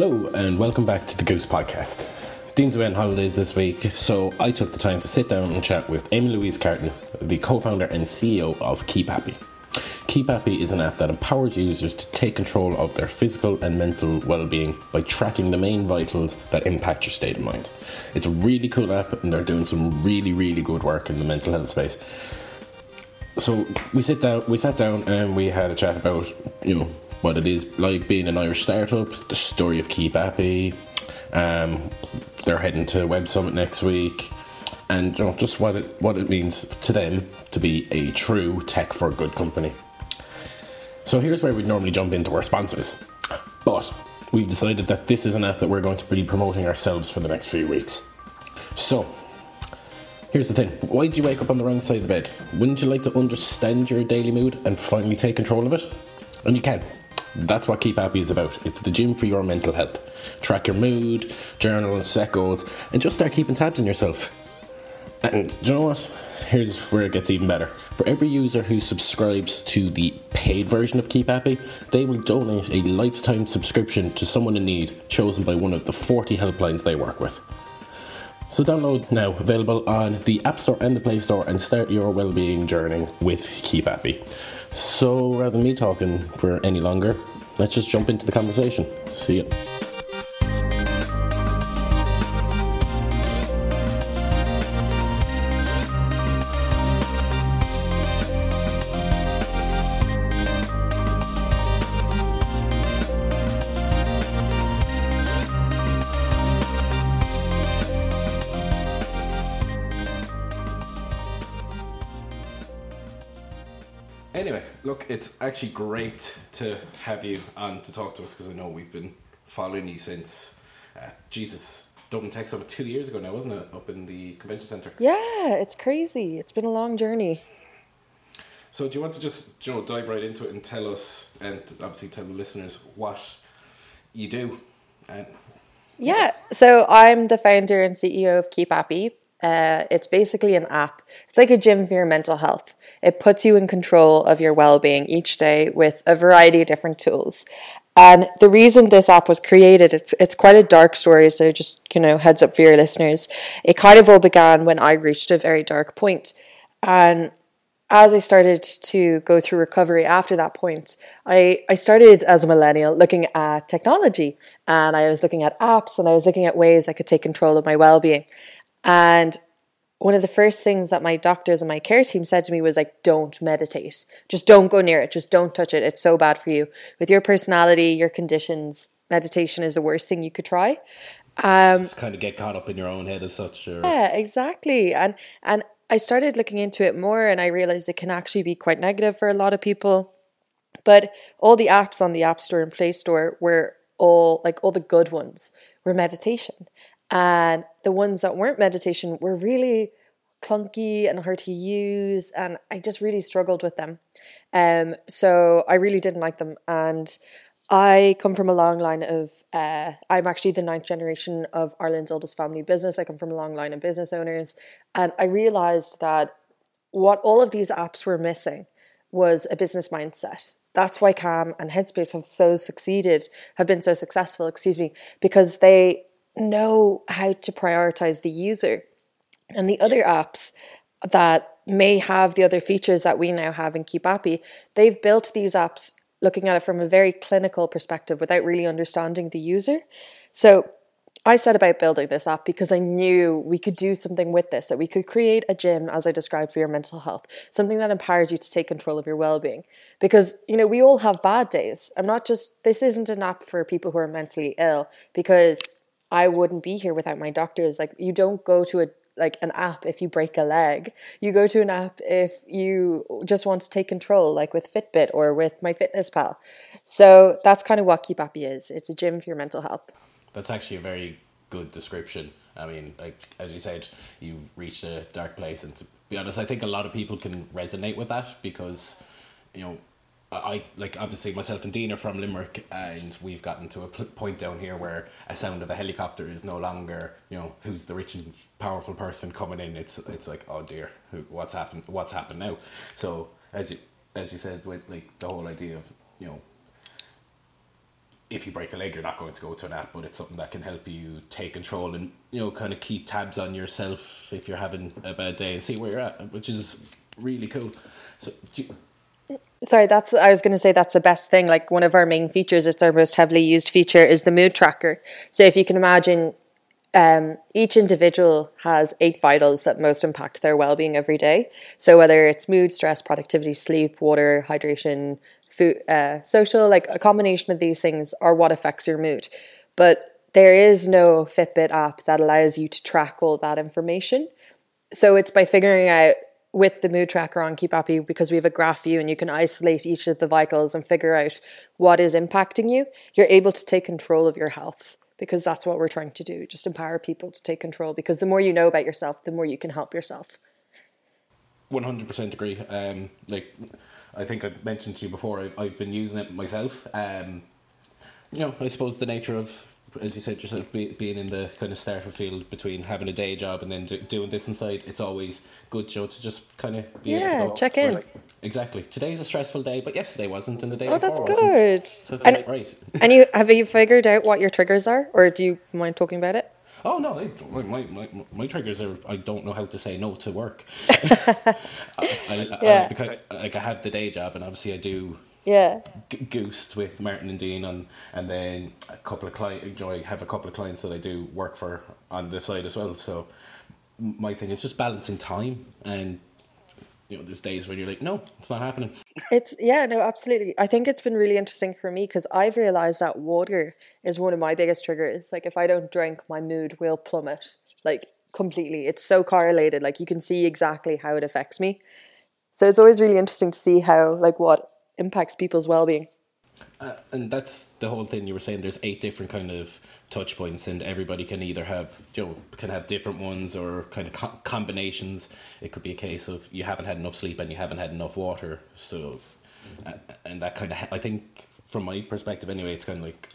Hello, and welcome back to the Goosed Podcast. Dean's away on holidays this week, so I took the time to sit down and chat with Aimee Louise Carton, the co founder and CEO of Keep Appy. Keep Appy is an app that empowers users to take control of their physical and mental well being by tracking the main vitals that impact your state of mind. It's a really cool app, and they're doing some really, really good work in the mental health space. So we sit down, we sat down, and we had a chat about you know what it is like being an Irish startup, the story of Keep Appy. Um, they're heading to Web Summit next week, and you know, just what it what it means to them to be a true tech for good company. So here's where we'd normally jump into our sponsors, but we've decided that this is an app that we're going to be promoting ourselves for the next few weeks. So Here's the thing why do you wake up on the wrong side of the bed? Wouldn't you like to understand your daily mood and finally take control of it? And you can. That's what Keep Appy is about. It's the gym for your mental health. Track your mood, journal, set goals, and just start keeping tabs on yourself. And you know what? Here's where it gets even better. For every user who subscribes to the paid version of Keep Appy, they will donate a lifetime subscription to someone in need chosen by one of the 40 helplines they work with. So download now, available on the App Store and the Play Store, and start your well-being journey with Keep Appy. So rather than me talking for any longer, let's just jump into the conversation. See you. Look, it's actually great to have you on to talk to us because I know we've been following you since uh, Jesus Dublin Tech Summit two years ago now, wasn't it? Up in the convention centre. Yeah, it's crazy. It's been a long journey. So, do you want to just you know dive right into it and tell us, and obviously tell the listeners what you do? And Yeah, so I'm the founder and CEO of Keep Appy. Uh, it's basically an app. It's like a gym for your mental health. It puts you in control of your well being each day with a variety of different tools. And the reason this app was created, it's it's quite a dark story. So just you know, heads up for your listeners. It kind of all began when I reached a very dark point, and as I started to go through recovery after that point, I, I started as a millennial looking at technology and I was looking at apps and I was looking at ways I could take control of my well being. And one of the first things that my doctors and my care team said to me was like, don't meditate. Just don't go near it. Just don't touch it. It's so bad for you. With your personality, your conditions, meditation is the worst thing you could try. Um, just kind of get caught up in your own head as such. Or... yeah, exactly. And and I started looking into it more and I realized it can actually be quite negative for a lot of people. But all the apps on the App Store and Play Store were all like all the good ones were meditation. And the ones that weren't meditation were really clunky and hard to use and I just really struggled with them. Um so I really didn't like them and I come from a long line of, uh, I'm actually the ninth generation of Ireland's oldest family business. I come from a long line of business owners. And I realized that what all of these apps were missing was a business mindset. That's why Calm and Headspace have so succeeded, have been so successful, excuse me, because they know how to prioritize the user. And the other apps that may have the other features that we now have in Keep Appy, they've built these apps looking at it from a very clinical perspective without really understanding the user. So I set about building this app because I knew we could do something with this, that we could create a gym, as I described, for your mental health, something that empowers you to take control of your well being. Because, you know, we all have bad days. I'm not just, this isn't an app for people who are mentally ill because I wouldn't be here without my doctors. Like, you don't go to a like an app if you break a leg. You go to an app if you just want to take control, like with Fitbit or with MyFitnessPal. So that's kind of what Keep Appy is. It's a gym for your mental health. That's actually a very good description. I mean, like as you said, you reached a dark place, and to be honest, I think a lot of people can resonate with that because, you know, I like obviously myself and Dean are from Limerick, and we've gotten to a point down here where a sound of a helicopter is no longer you know who's the rich and powerful person coming in. It's it's like oh dear, who what's happened? What's happened now? So as you as you said with like the whole idea of you know if you break a leg, you're not going to go to an app, but it's something that can help you take control and you know kind of keep tabs on yourself if you're having a bad day and see where you're at, which is really cool. So, you, Sorry, that's I was going to say that's the best thing. Like one of our main features, it's our most heavily used feature, is the mood tracker. So if you can imagine, um, each individual has eight vitals that most impact their well-being every day. So whether it's mood, stress, productivity, sleep, water, hydration, food, uh, social, like a combination of these things are what affects your mood. But there is no Fitbit app that allows you to track all that information. So it's by figuring out with the mood tracker on Keep Appy because we have a graph view and you can isolate each of the vitals and figure out what is impacting you, you're able to take control of your health because that's what we're trying to do. Just empower people to take control because the more you know about yourself, the more you can help yourself. 100% agree. Um, like, I think I mentioned to you before, I've, I've been using it myself. Um, you know, I suppose the nature of as you said yourself, be, being in the kind of starter field between having a day job and then do, doing this inside, it's always good, Joe, to just kind of yeah, go, check in. Right, exactly. Today's a stressful day, but yesterday wasn't, and the day oh, that's good. So and, like, right. and you have you figured out what your triggers are, or do you mind talking about it? Oh no, I, my, my, my triggers are I don't know how to say no to work. I, I, yeah. I, like I have the day job, and obviously I do yeah. G- goosed with Martin and Dean and and then a couple of clients I have a couple of clients that I do work for on the side as well so my thing is just balancing time and you know there's days when you're like no it's not happening. It's yeah no absolutely. I think it's been really interesting for me because I've realized that water is one of my biggest triggers. Like if I don't drink my mood will plummet like completely. It's so correlated like you can see exactly how it affects me. So it's always really interesting to see how like what impacts people's well-being. Uh, and that's the whole thing you were saying. There's eight different kind of touch points and everybody can either have you know can have different ones or kind of co- combinations. It could be a case of you haven't had enough sleep and you haven't had enough water. So uh, and that kind of i think from my perspective anyway it's kind of like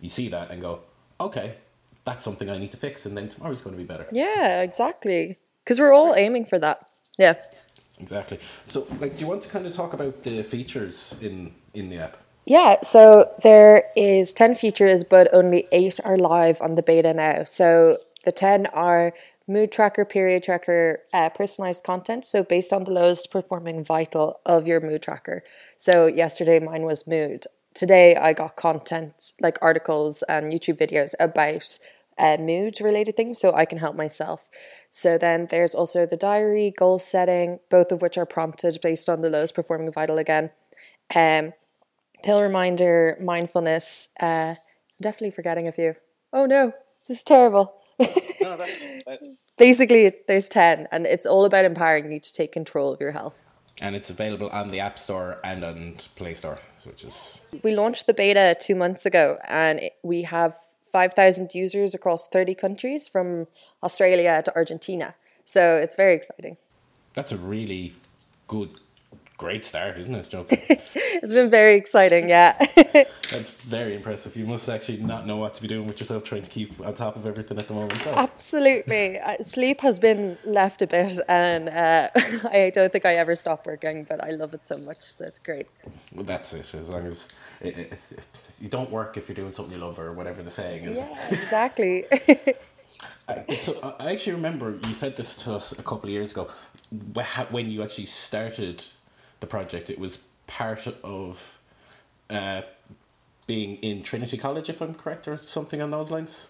you see that and go okay that's something i need to fix and then tomorrow's going to be better. Yeah exactly. Because we're all aiming for that. Yeah Exactly. So, like, do you want to kind of talk about the features in in the app? Yeah, so there is 10 features, but only 8 are live on the beta now. So the 10 are mood tracker, period tracker, uh, personalized content. So based on the lowest performing vital of your mood tracker. So yesterday mine was mood. Today I got content like articles and YouTube videos about uh, mood related things so I can help myself. So then there's also the diary, goal setting, both of which are prompted based on the lowest performing vital again. Um, pill reminder, mindfulness. Uh, I'm definitely forgetting a few. Oh no, this is terrible. no, that's, Basically, there's 10, and it's all about empowering you to take control of your health. And it's available on the App Store and on Play Store, which is. We launched the beta two months ago, and we have 5,000 users across 30 countries from Australia to Argentina. So it's very exciting. That's a really good, great start, isn't it, Joe? it's been very exciting, yeah. That's very impressive. You must actually not know what to be doing with yourself trying to keep on top of everything at the moment. So. Absolutely. Uh, sleep has been left a bit, and uh, I don't think I ever stop working, but I love it so much, so it's great. Well, that's it. As long as it, it, it, you don't work if you're doing something you love or whatever the saying is. Yeah, exactly. I, so I actually remember you said this to us a couple of years ago when you actually started the project. It was part of uh, being in Trinity College, if I'm correct, or something on those lines.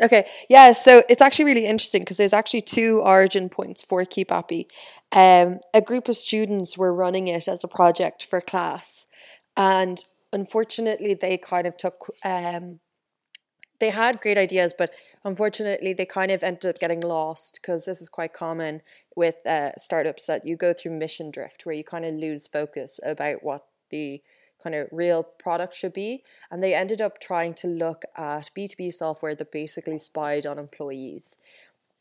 Okay, yeah, so it's actually really interesting because there's actually two origin points for Keep. Um, a group of students were running it as a project for class, and unfortunately, they kind of took. Um, they had great ideas, but unfortunately, they kind of ended up getting lost because this is quite common with uh, startups that you go through mission drift, where you kind of lose focus about what the kind of real product should be. And they ended up trying to look at B2B software that basically spied on employees.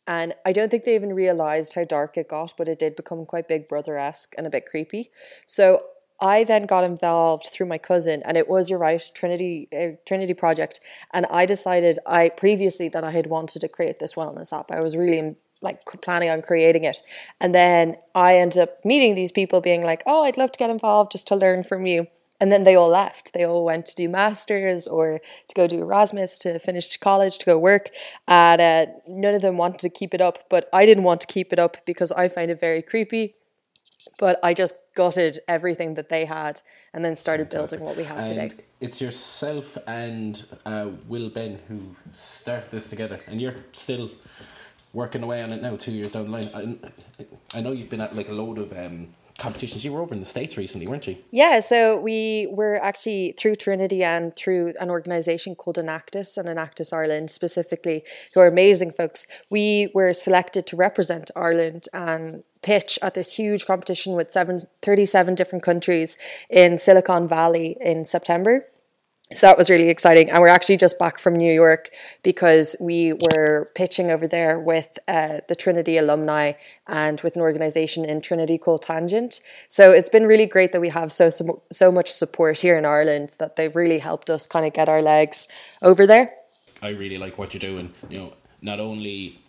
And I don't think they even realized how dark it got, but it did become quite Big Brother esque and a bit creepy. So I then got involved through my cousin, and it was you're right, Trinity uh, Trinity project. And I decided I previously that I had wanted to create this wellness app. I was really like planning on creating it, and then I ended up meeting these people, being like, "Oh, I'd love to get involved just to learn from you." and then they all left. They all went to do masters or to go do Erasmus, to finish college, to go work. And uh, none of them wanted to keep it up, but I didn't want to keep it up because I find it very creepy. But I just gutted everything that they had and then started building what we have And today. it's yourself and uh, Will Ben who started this together, and you're still working away on it now, two years down the line. I, I know you've been at like a load of um, competitions. You were over in the States recently, weren't you? Yeah, so we were actually through Trinity and through an organization called Enactus and Enactus Ireland specifically, who are amazing folks. We were selected to represent Ireland and pitch at this huge competition with seven, 37 different countries in Silicon Valley in September. So that was really exciting. And we're actually just back from New York because we were pitching over there with uh, the Trinity alumni and with an organization in Trinity called Tangent. So it's been really great that we have so, so, so much support here in Ireland that they've really helped us kind of get our legs over there. I really like what you're doing. You know, not only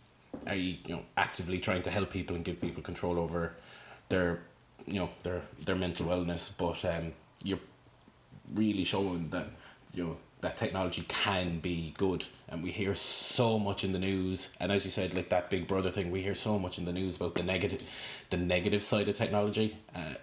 are you, you know, actively trying to help people and give people control over their, you know, their their mental wellness, but um, you're really showing that you know that technology can be good and we hear so much in the news and as you said like that big brother thing we hear so much in the news about the negative the negative side of technology uh,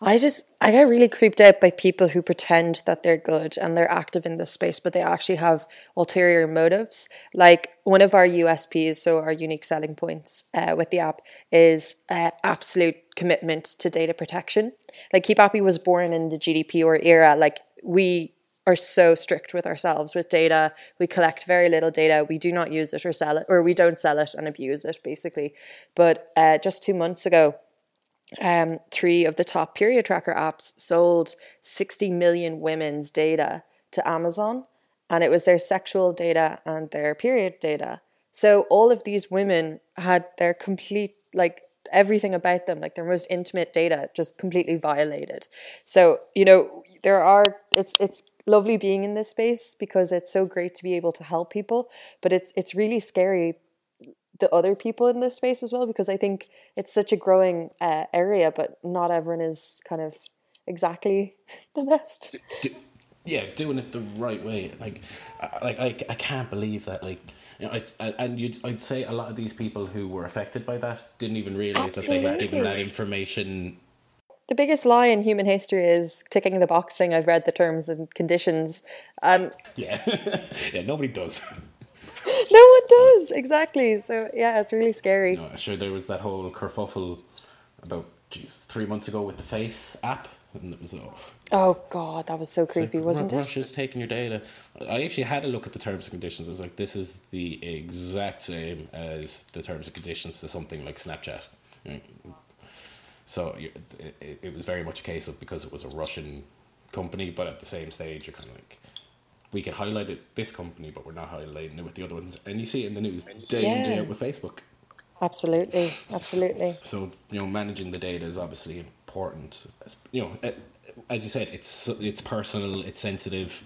I just I get really creeped out by people who pretend that they're good and they're active in this space, but they actually have ulterior motives. Like one of our USPs, so our unique selling points uh, with the app, is uh, absolute commitment to data protection. Like Keep Appy was born in the GDPR era. Like we are so strict with ourselves with data. We collect very little data. We do not use it or sell it, or we don't sell it and abuse it, basically. But uh, just two months ago, um, three of the top period tracker apps sold 60 million women's data to Amazon, and it was their sexual data and their period data. So all of these women had their complete, like, everything about them, like their most intimate data, just completely violated. So, you know, there are, it's, it's, lovely being in this space because it's so great to be able to help people but it's it's really scary the other people in this space as well because I think it's such a growing uh, area, but not everyone is kind of exactly the best. do, yeah, doing it the right way. Like, I, like I, I can't believe that. Like, you know, I, and you'd I'd say a lot of these people who were affected by that didn't even realize that they had given that information. The biggest lie in human history is ticking the box thing. I've read the terms and conditions, and Yeah, yeah, nobody does. no one does exactly. So yeah, it's really scary. No, sure, there was that whole kerfuffle about geez, three months ago with the FaceApp, and it was all. Oh god, that was so creepy, like, wasn't it? Russia's taking your data. I actually had a look at the terms and conditions. I was like, this is the exact same as the terms and conditions to something like Snapchat. You know, So it, it, it was very much a case of because it was a Russian company, but at the same stage, you're kind of like, we can highlight it this company, but we're not highlighting it with the other ones. And you see it in the news day in day out with Facebook. Absolutely, absolutely. So you know, managing the data is obviously important. As- You know, as you said, it's it's personal, it's sensitive,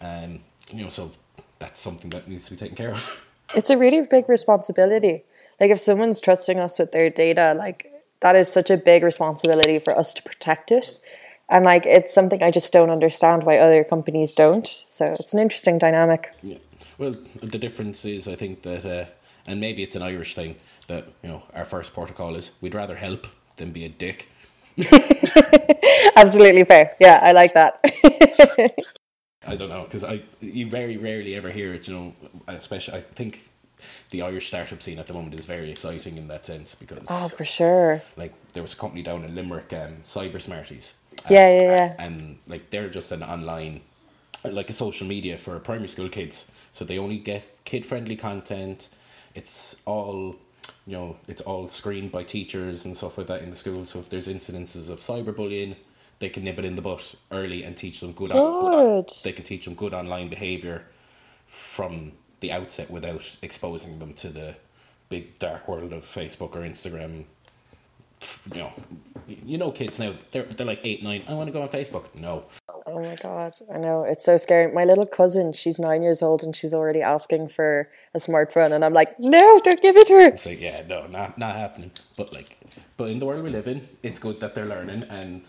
and you know, so that's something that needs to be taken care of. It's a really big responsibility. Like if someone's trusting us with their data, like that is such a big responsibility for us to protect it. And like it's something I just don't understand why other companies don't. So it's an interesting dynamic. yeah. Well, the difference is, I think that, uh, and maybe it's an Irish thing that you know, our first protocol is we'd rather help than be a dick. Absolutely fair. Yeah, I like that. I don't know because I you very rarely ever hear it. You know, especially I think the Irish startup scene at the moment is very exciting in that sense because oh, for sure. like there was a company down in Limerick, um, CyberSmarties. Yeah, yeah, yeah. and like they're just an online like a social media for primary school kids so they only get kid friendly content it's all you know it's all screened by teachers and stuff like that in the school so if there's incidences of cyberbullying they can nip it in the butt early and teach them good, Good. they can teach them good online behavior from the outset without exposing them to the big dark world of Facebook or Instagram you know, you know, kids now they're they're like eight, nine. I want to go on Facebook. No, Oh my god, I know it's so scary. My little cousin, she's nine years old, and she's already asking for a smartphone, and I'm like, no, don't give it to her. So yeah, no, not not happening. But like, but in the world we live in, it's good that they're learning. And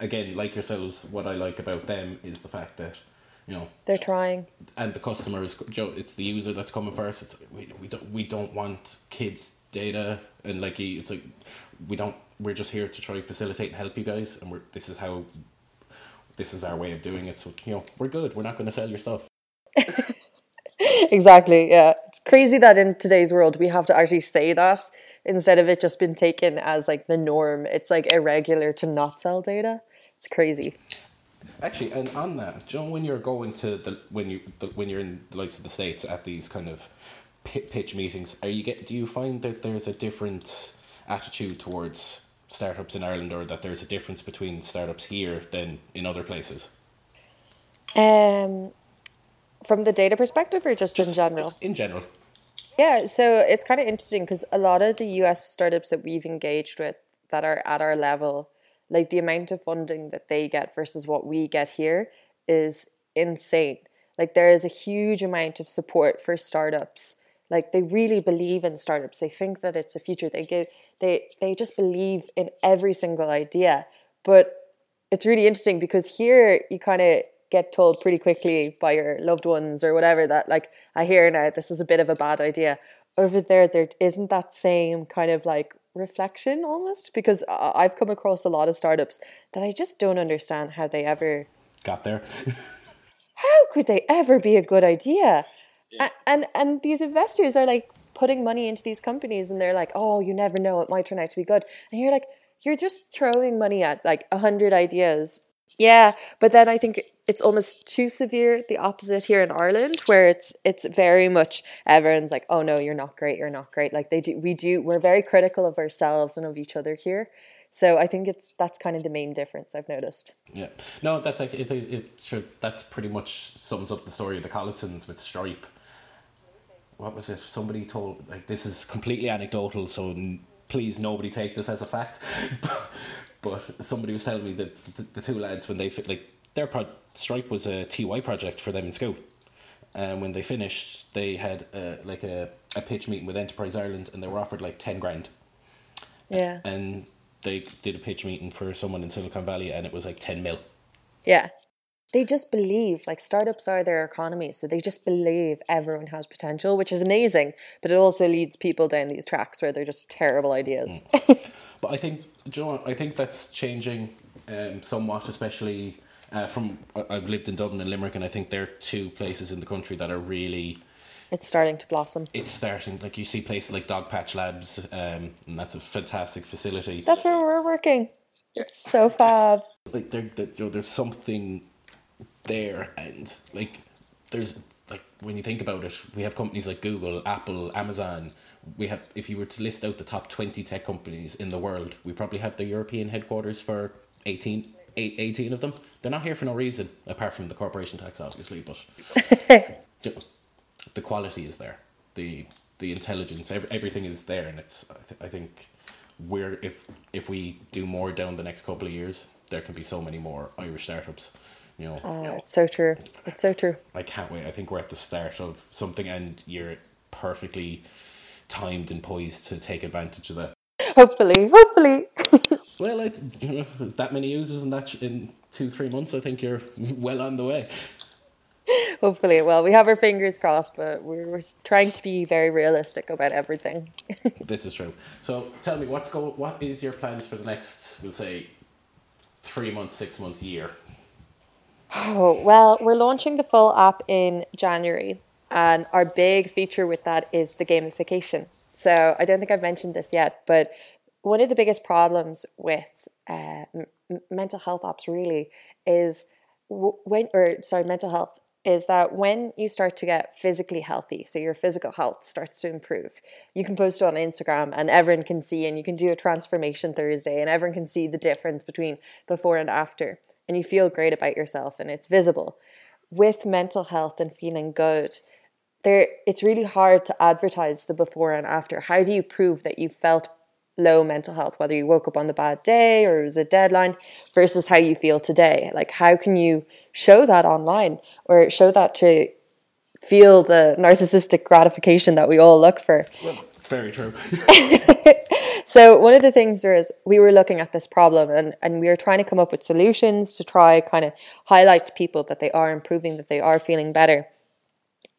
again, like yourselves, what I like about them is the fact that you know They're trying. and the customer is Joe. It's the user that's coming first. It's we, we don't we don't want kids' data and like it's like we don't. We're just here to try to facilitate and help you guys, and we're this is how. This is our way of doing it. So you know we're good. We're not going to sell your stuff. Exactly. Yeah, it's crazy that in today's world we have to actually say that instead of it just been taken as like the norm. It's like irregular to not sell data. It's crazy. Actually, and on that, do you know when you're going to the when you the, when you're in the likes of the states at these kind of pitch meetings, are you get do you find that there's a different attitude towards startups in Ireland, or that there's a difference between startups here than in other places? Um, from the data perspective, or just, in general? In general, Yeah, so it's kind of interesting because a lot of the US startups that we've engaged with that are at our level, like the amount of funding that they get versus what we get here is insane. Like there is a huge amount of support for startups. Like they really believe in startups. They think that it's a future. They give they they just believe in every single idea. But it's really interesting because here you kind of get told pretty quickly by your loved ones or whatever that like I hear now this is a bit of a bad idea. Over there, there isn't that same kind of like reflection almost because I- I've come across a lot of startups that I just don't understand how they ever got there. how could they ever be a good idea? A- And and these investors are like putting money into these companies and they're like, oh, you never know, it might turn out to be good. And you're like, you're just throwing money at like a hundred ideas. Yeah, but then I think it's almost too severe the opposite here in Ireland where it's it's very much everyone's like, oh no, you're not great, you're not great. Like they do we do we're very critical of ourselves and of each other here. So I think it's that's kind of the main difference I've noticed. yeah, no, that's like it. It, it sure that's pretty much sums up the story of the Collisons with Stripe. What was it? Somebody told like this is completely anecdotal, so please nobody take this as a fact. but somebody was telling me that the, the two lads when they fit like their pro- Stripe was a TY project for them in school. And when they finished, they had uh, like a, a pitch meeting with Enterprise Ireland, and they were offered like ten grand. Yeah. And they did a pitch meeting for someone in Silicon Valley, and it was like ten mil. Yeah. They just believe, like startups are their economy. So they just believe everyone has potential, which is amazing. But it also leads people down these tracks where they're just terrible ideas. But I think, you know? I think that's changing um, somewhat, especially uh, from I- I've lived in Dublin and Limerick, and I think they're two places in the country that are really. it's starting to blossom. It's starting like you see places like Dogpatch Labs, um, and that's a fantastic facility. That's where we're working. It's so fab. like there, there you know, there's something there, and like there's like when you think about it, we have companies like Google, Apple, Amazon. We have if you were to list out the top twenty tech companies in the world, we probably have the European headquarters for 18, 18 of them. They're not here for no reason apart from the corporation tax, obviously, but you know, the quality is there. The the intelligence, every, everything is there, and it's. I, th- I think we're if if we do more down the next couple of years, there can be so many more Irish startups. You know, Oh, it's so true. It's so true. I can't wait. I think we're at the start of something, and you're perfectly timed and poised to take advantage of that. Hopefully, hopefully. Well, I, that many users in that in two three months, I think you're well on the way. hopefully. Well, we have our fingers crossed, but we're, we're trying to be very realistic about everything. This is true. So tell me, what's go? What is your plans for the next? We'll say three months, six months, year. Oh, well, we're launching the full app in January, and our big feature with that is the gamification. So I don't think I've mentioned this yet, but one of the biggest problems with uh, m- mental health apps really is w- when, or sorry, mental health is that when you start to get physically healthy, so your physical health starts to improve, you can post it on Instagram and everyone can see, and you can do a transformation Thursday and everyone can see the difference between before and after, and you feel great about yourself and it's visible. With mental health and feeling good, there it's really hard to advertise the before and after. How do you prove that you felt low mental health, whether you woke up on the bad day or it was a deadline, versus how you feel today. Like, how can you show that online or show that to feel the narcissistic gratification that we all look for? Well, very true. so one of the things there is we were looking at this problem and, and we were trying to come up with solutions to try kind of highlight to people that they are improving, that they are feeling better.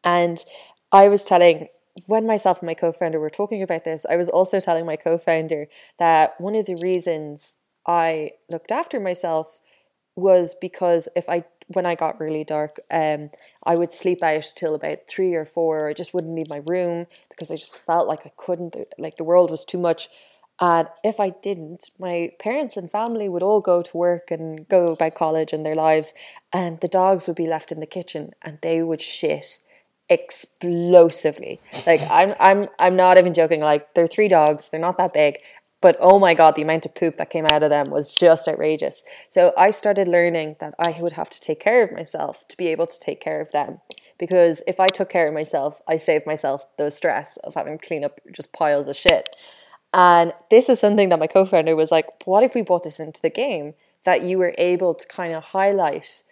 And I was telling when myself and my co-founder were talking about this, I was also telling my co-founder that one of the reasons I looked after myself was because if I when I got really dark, um, I would sleep out till about three or four. I just wouldn't leave my room because I just felt like I couldn't, like the world was too much. And if I didn't, my parents and family would all go to work and go about college and their lives, and the dogs would be left in the kitchen and they would shit explosively. Like I'm I'm I'm not even joking. Like they're three dogs, they're not that big. But oh my god, the amount of poop that came out of them was just outrageous. So I started learning that I would have to take care of myself to be able to take care of them. Because if I took care of myself, I saved myself the stress of having to clean up just piles of shit. And this is something that my co founder was like, what if we brought this into the game? That you were able to kind of highlight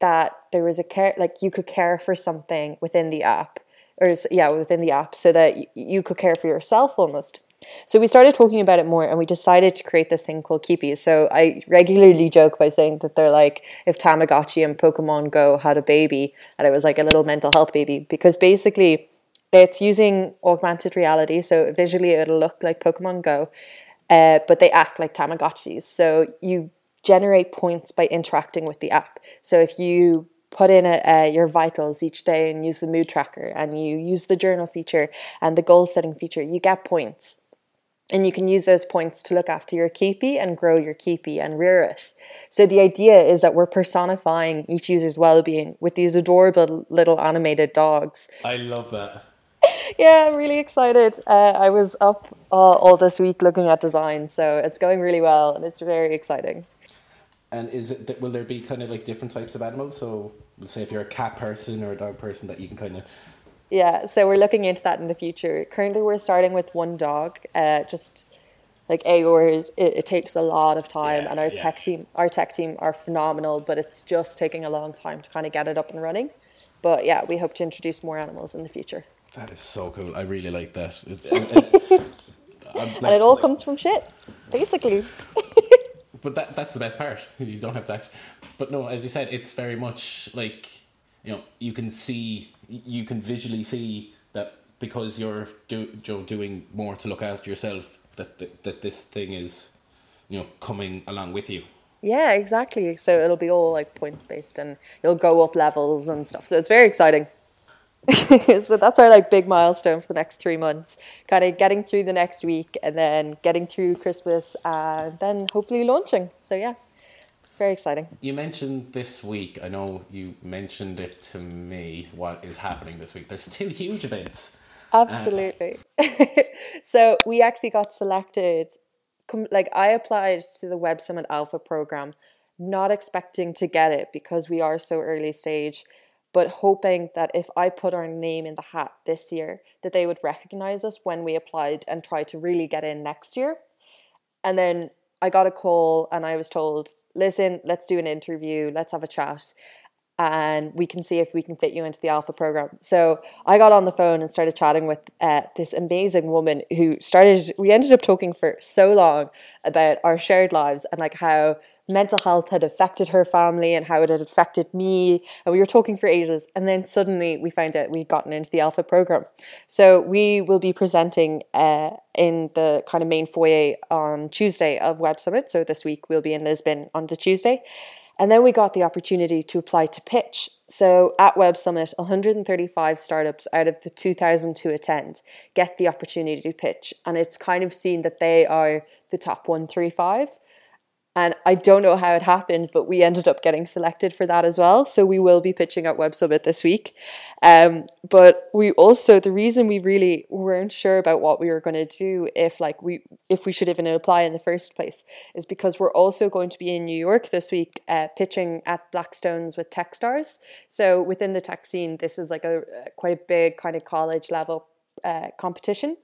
that there was a care like you could care for something within the app or yeah within the app so that you could care for yourself almost. So we started talking about it more and we decided to create this thing called keepies. So i regularly joke by saying that they're like if tamagotchi and pokemon go had a baby and it was like a little mental health baby because basically it's using augmented reality so visually it'll look like pokemon go uh, but they act like tamagotchis. So you generate points by interacting with the app. So if you put in a, uh, your vitals each day and use the mood tracker and you use the journal feature and the goal setting feature, you get points. And you can use those points to look after your keepy and grow your keepy and rear it. So the idea is that we're personifying each user's well-being with these adorable little animated dogs. I love that. yeah, I'm really excited. Uh, I was up uh, all this week looking at design, so it's going really well and it's very exciting. And is it that will there be kind of like different types of animals? So, let's say if you're a cat person or a dog person, that you can kind of. Yeah, so we're looking into that in the future. Currently, we're starting with one dog. Uh, just like Aor's, it, it takes a lot of time, yeah, and our yeah. tech team, our tech team are phenomenal, but it's just taking a long time to kind of get it up and running. But yeah, we hope to introduce more animals in the future. That is so cool. I really like that. and it all comes from shit, basically. but that that's the best part. You don't have to act. But no, as you said, it's very much like you know you can see you can visually see that because you're do, Joe doing more to look after yourself that, that that this thing is you know coming along with you. Yeah, exactly. So it'll be all like points based, and you'll go up levels and stuff. So it's very exciting. so that's our like big milestone for the next three months. Kind of getting through the next week and then getting through christmas and then hopefully launching. So yeah it's very exciting. You mentioned this week. I know you mentioned it to me what is happening this week. There's two huge events. Absolutely. Uh, so we actually got selected like i applied to the web summit alpha program not expecting to get it because we are so early stage but hoping that if I put our name in the hat this year, that they would recognize us when we applied and try to really get in next year. And then I got a call and I was told, listen, let's do an interview, let's have a chat, and we can see if we can fit you into the alpha program. So I got on the phone and started chatting with uh, this amazing woman who started, we ended up talking for so long about our shared lives and like how mental health had affected her family and how it had affected me. And we were talking for ages. And then suddenly we found out we'd gotten into the Alpha program. So we will be presenting uh, in the kind of main foyer on Tuesday of Web Summit. So this week we'll be in Lisbon on the Tuesday. And then we got the opportunity to apply to pitch. So at Web Summit, 135 startups out of the 2,000 who attend get the opportunity to pitch. And it's kind of seen that they are the top 135. And I don't know how it happened, but we ended up getting selected for that as well. So we will be pitching at Web Summit this week. Um, but we also the reason we really weren't sure about what we were going to do if like we if we should even apply in the first place is because we're also going to be in New York this week uh, pitching at Blackstones with Techstars. So within the tech scene, this is like a quite a big kind of college level uh, competition.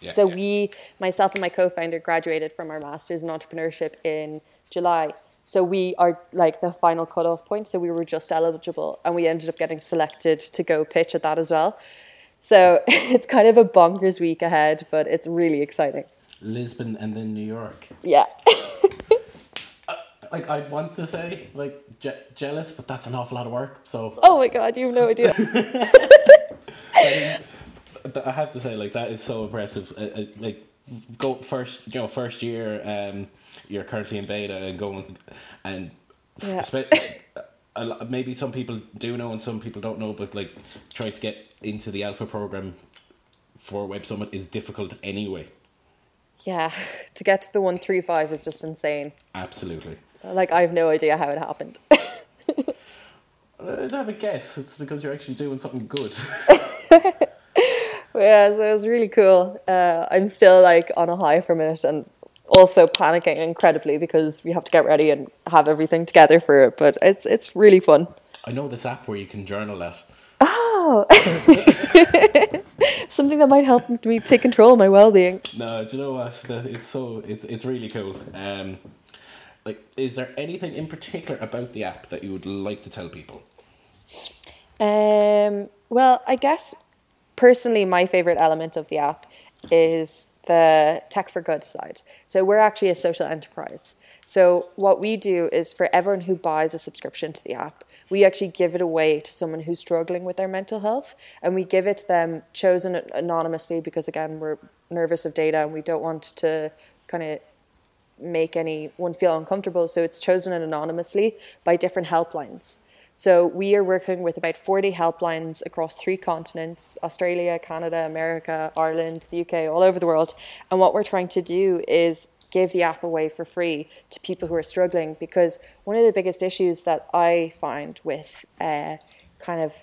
Yeah, so yeah. we, myself and my co-founder, graduated from our masters in entrepreneurship in July. So we are like the final cutoff point. So we were just eligible, and we ended up getting selected to go pitch at that as well. So it's kind of a bonkers week ahead, but it's really exciting. Lisbon and then New York. Yeah. Uh, like I want to say like je- jealous, but that's an awful lot of work. So oh my god, you have no idea. I have to say like that is so impressive. Uh, uh, like go first, you know, first year. Um, you're currently in beta and going and Yeah. maybe some people do know and some people don't know, but like trying to get into the alpha program for Web Summit is difficult anyway. yeah, to get to the one three five is just insane. Absolutely. Like I have no idea how it happened. I'd have a guess. It's because you're actually doing something good. yeah, so it was really cool. Uh, I'm still like on a high from it, and also panicking incredibly because we have to get ready and have everything together for it. But it's it's really fun. I know this app where you can journal that. Oh, something that might help me take control of my well being. No, do you know what? It's so it's it's really cool. Um, like, is there anything in particular about the app that you would like to tell people? Um, well, I guess personally, my favorite element of the app is the tech for good side. So we're actually a social enterprise. So what we do is for everyone who buys a subscription to the app, we actually give it away to someone who's struggling with their mental health, and we give it to them chosen anonymously because again we're nervous of data and we don't want to kind of make anyone feel uncomfortable. So it's chosen anonymously by different helplines. So we are working with about 40 helplines across three continents Australia, Canada, America, Ireland, the UK, all over the world. And what we're trying to do is give the app away for free to people who are struggling because one of the biggest issues that I find with uh, kind of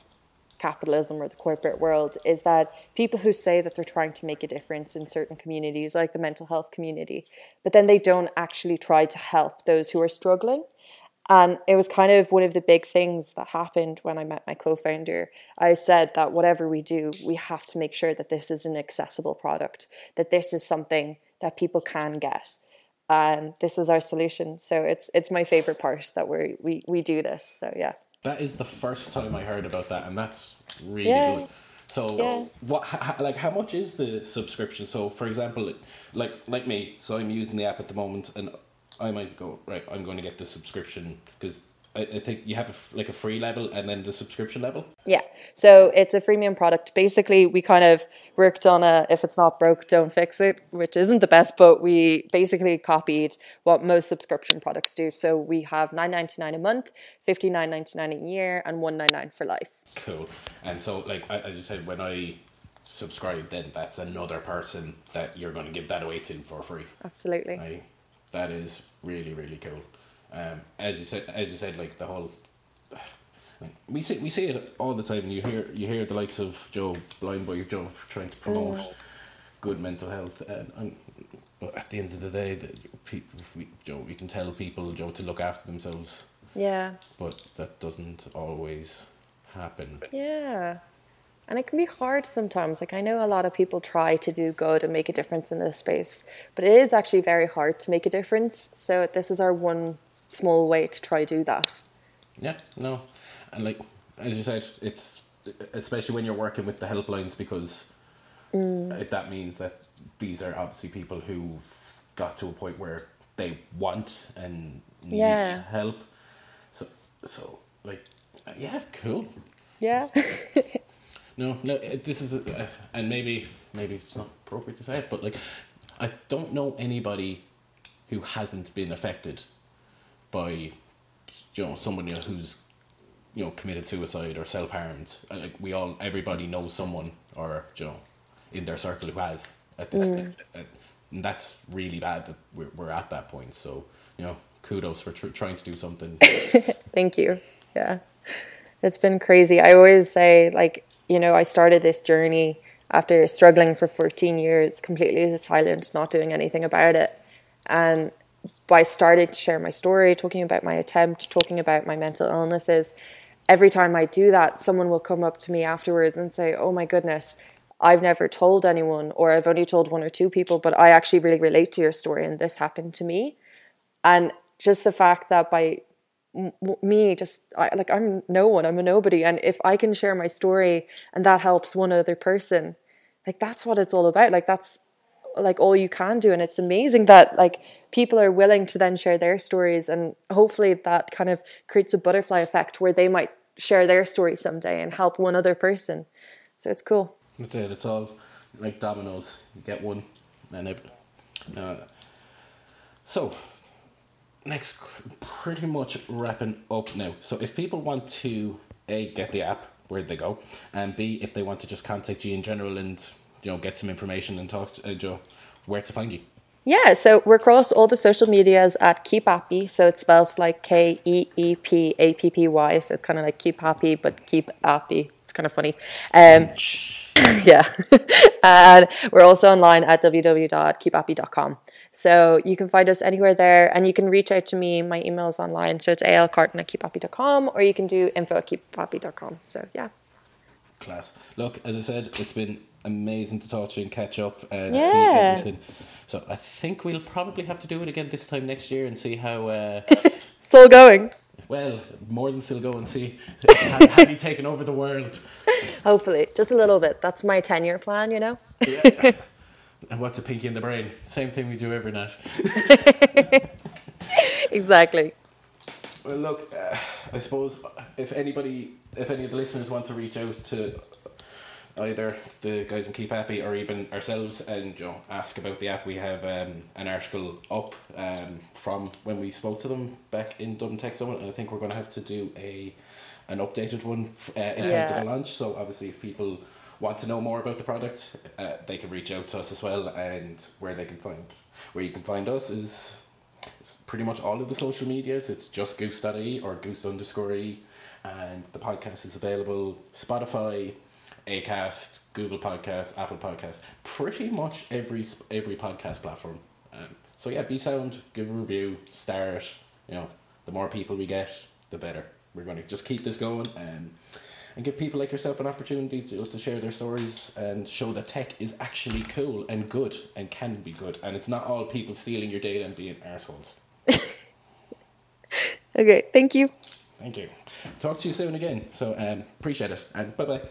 capitalism or the corporate world is that people who say that they're trying to make a difference in certain communities, like the mental health community, but then they don't actually try to help those who are struggling. And it was kind of one of the big things that happened when I met my co founder. I said that whatever we do, we have to make sure that this is an accessible product, that this is something that people can get. And this is our solution. So it's it's my favorite part that we we we do this. So yeah. That is the first time I heard about that, and that's really Yeah. good. So, Yeah. what, like, how much is the subscription? So, for example, like, like me, so I'm using the app at the moment, and I might go right. I'm going to get the subscription because I, I think you have a like a free level and then the subscription level. Yeah. So it's a freemium product. Basically, we kind of worked on a if it's not broke, don't fix it, which isn't the best, but we basically copied what most subscription products do. So we have nine ninety nine a month, fifty nine ninety nine a year, and one ninety nine for life. Cool. And so, like, I- as you said, when I subscribe, then that's another person that you're going to give that away to for free. Absolutely. I, that is really really cool. Um, as you said, as you said, like the whole, like we see we see it all the time. You hear you hear the likes of Joe Blind Boy Joe trying to promote good mental health, and, and but at the end of the day, the people we, Joe we can tell people Joe to look after themselves, Yeah. but that doesn't always happen. Yeah. And it can be hard sometimes. Like I know a lot of people try to do good and make a difference in this space, but it is actually very hard to make a difference. So this is our one small way to try do that. Yeah, no, and like as you said, it's especially when you're working with the helplines because mm. it, that means that these are obviously people who've got to a point where they want and need Yeah. help. So, so like, yeah, cool. Yeah. No, no, this is, uh, and maybe maybe it's not appropriate to say it, but like, I don't know anybody who hasn't been affected by, you know, someone who's, you know, committed suicide or self harmed. Like we all, everybody knows someone or you know, in their circle who has. At this, uh, and that's really bad that we're we're at that point. So you know, kudos for tr- trying to do something. Thank you. Yeah. It's been crazy. I always say, like, you know, I started this journey after struggling for 14 years, completely silent, not doing anything about it. And by starting to share my story, talking about my attempt, talking about my mental illnesses, every time I do that, someone will come up to me afterwards and say, Oh my goodness, I've never told anyone, or I've only told one or two people, but I actually really relate to your story, and this happened to me. And just the fact that by me, just I, like I'm no one, I'm a nobody, and if I can share my story and that helps one other person, like that's what it's all about. Like that's like all you can do, and it's amazing that like people are willing to then share their stories, and hopefully that kind of creates a butterfly effect where they might share their story someday and help one other person. So it's cool. That's it. It's all like dominoes. You get one, and every. Uh, so, next, pretty much wrapping up now. So, if people want to a get the app, where'd they go? And b if they want to just contact you in general and you know get some information and talk to uh, Joe, where to find you. Yeah, so we're across all the social medias at Keep Appy. So it's spelled like K E E P A P P Y. So it's kind of like Keep Happy, but Keep Appy. It's kind of funny. Um, yeah. and we're also online at www.keepappy.com. So you can find us anywhere there and you can reach out to me. My email is online. So it's alcarton at keepappy.com or you can do info at keepappy.com. So yeah. Class. Look, as I said, it's been amazing to talk to you and catch up and Yeah. see everything. So I think we'll probably have to do it again this time next year and see how. Uh, It's all going. well, more than still go and see. have, have you taken over the world? Hopefully. Just a little bit. That's my 10 year plan, you know? Yeah. and what's a pinky in the brain? Same thing we do every night. exactly. Well, look, uh, I suppose if anybody, if any of the listeners want to reach out to either the guys in Keep Appy or even ourselves and you know, ask about the app, we have um, an article up um, from when we spoke to them back in Dublin Tech Summit, and I think we're going to have to do a an updated one uh, in terms Yeah. of the launch. So obviously, if people want to know more about the product, uh, they can reach out to us as well, and where they can find where you can find us is it's pretty much all of the social medias. It's just goose.e or goose underscore e. And the podcast is available Spotify, Acast, Google Podcast, Apple Podcast, pretty much every every podcast platform. Um, so yeah, be sound, give a review, start. You know, the more people we get, the better. We're going to just keep this going and and give people like yourself an opportunity to, to share their stories and show that tech is actually cool and good and can be good. And it's not all people stealing your data and being assholes. Okay. Thank you. Thank you. Talk to you soon again. So um, appreciate it and bye bye.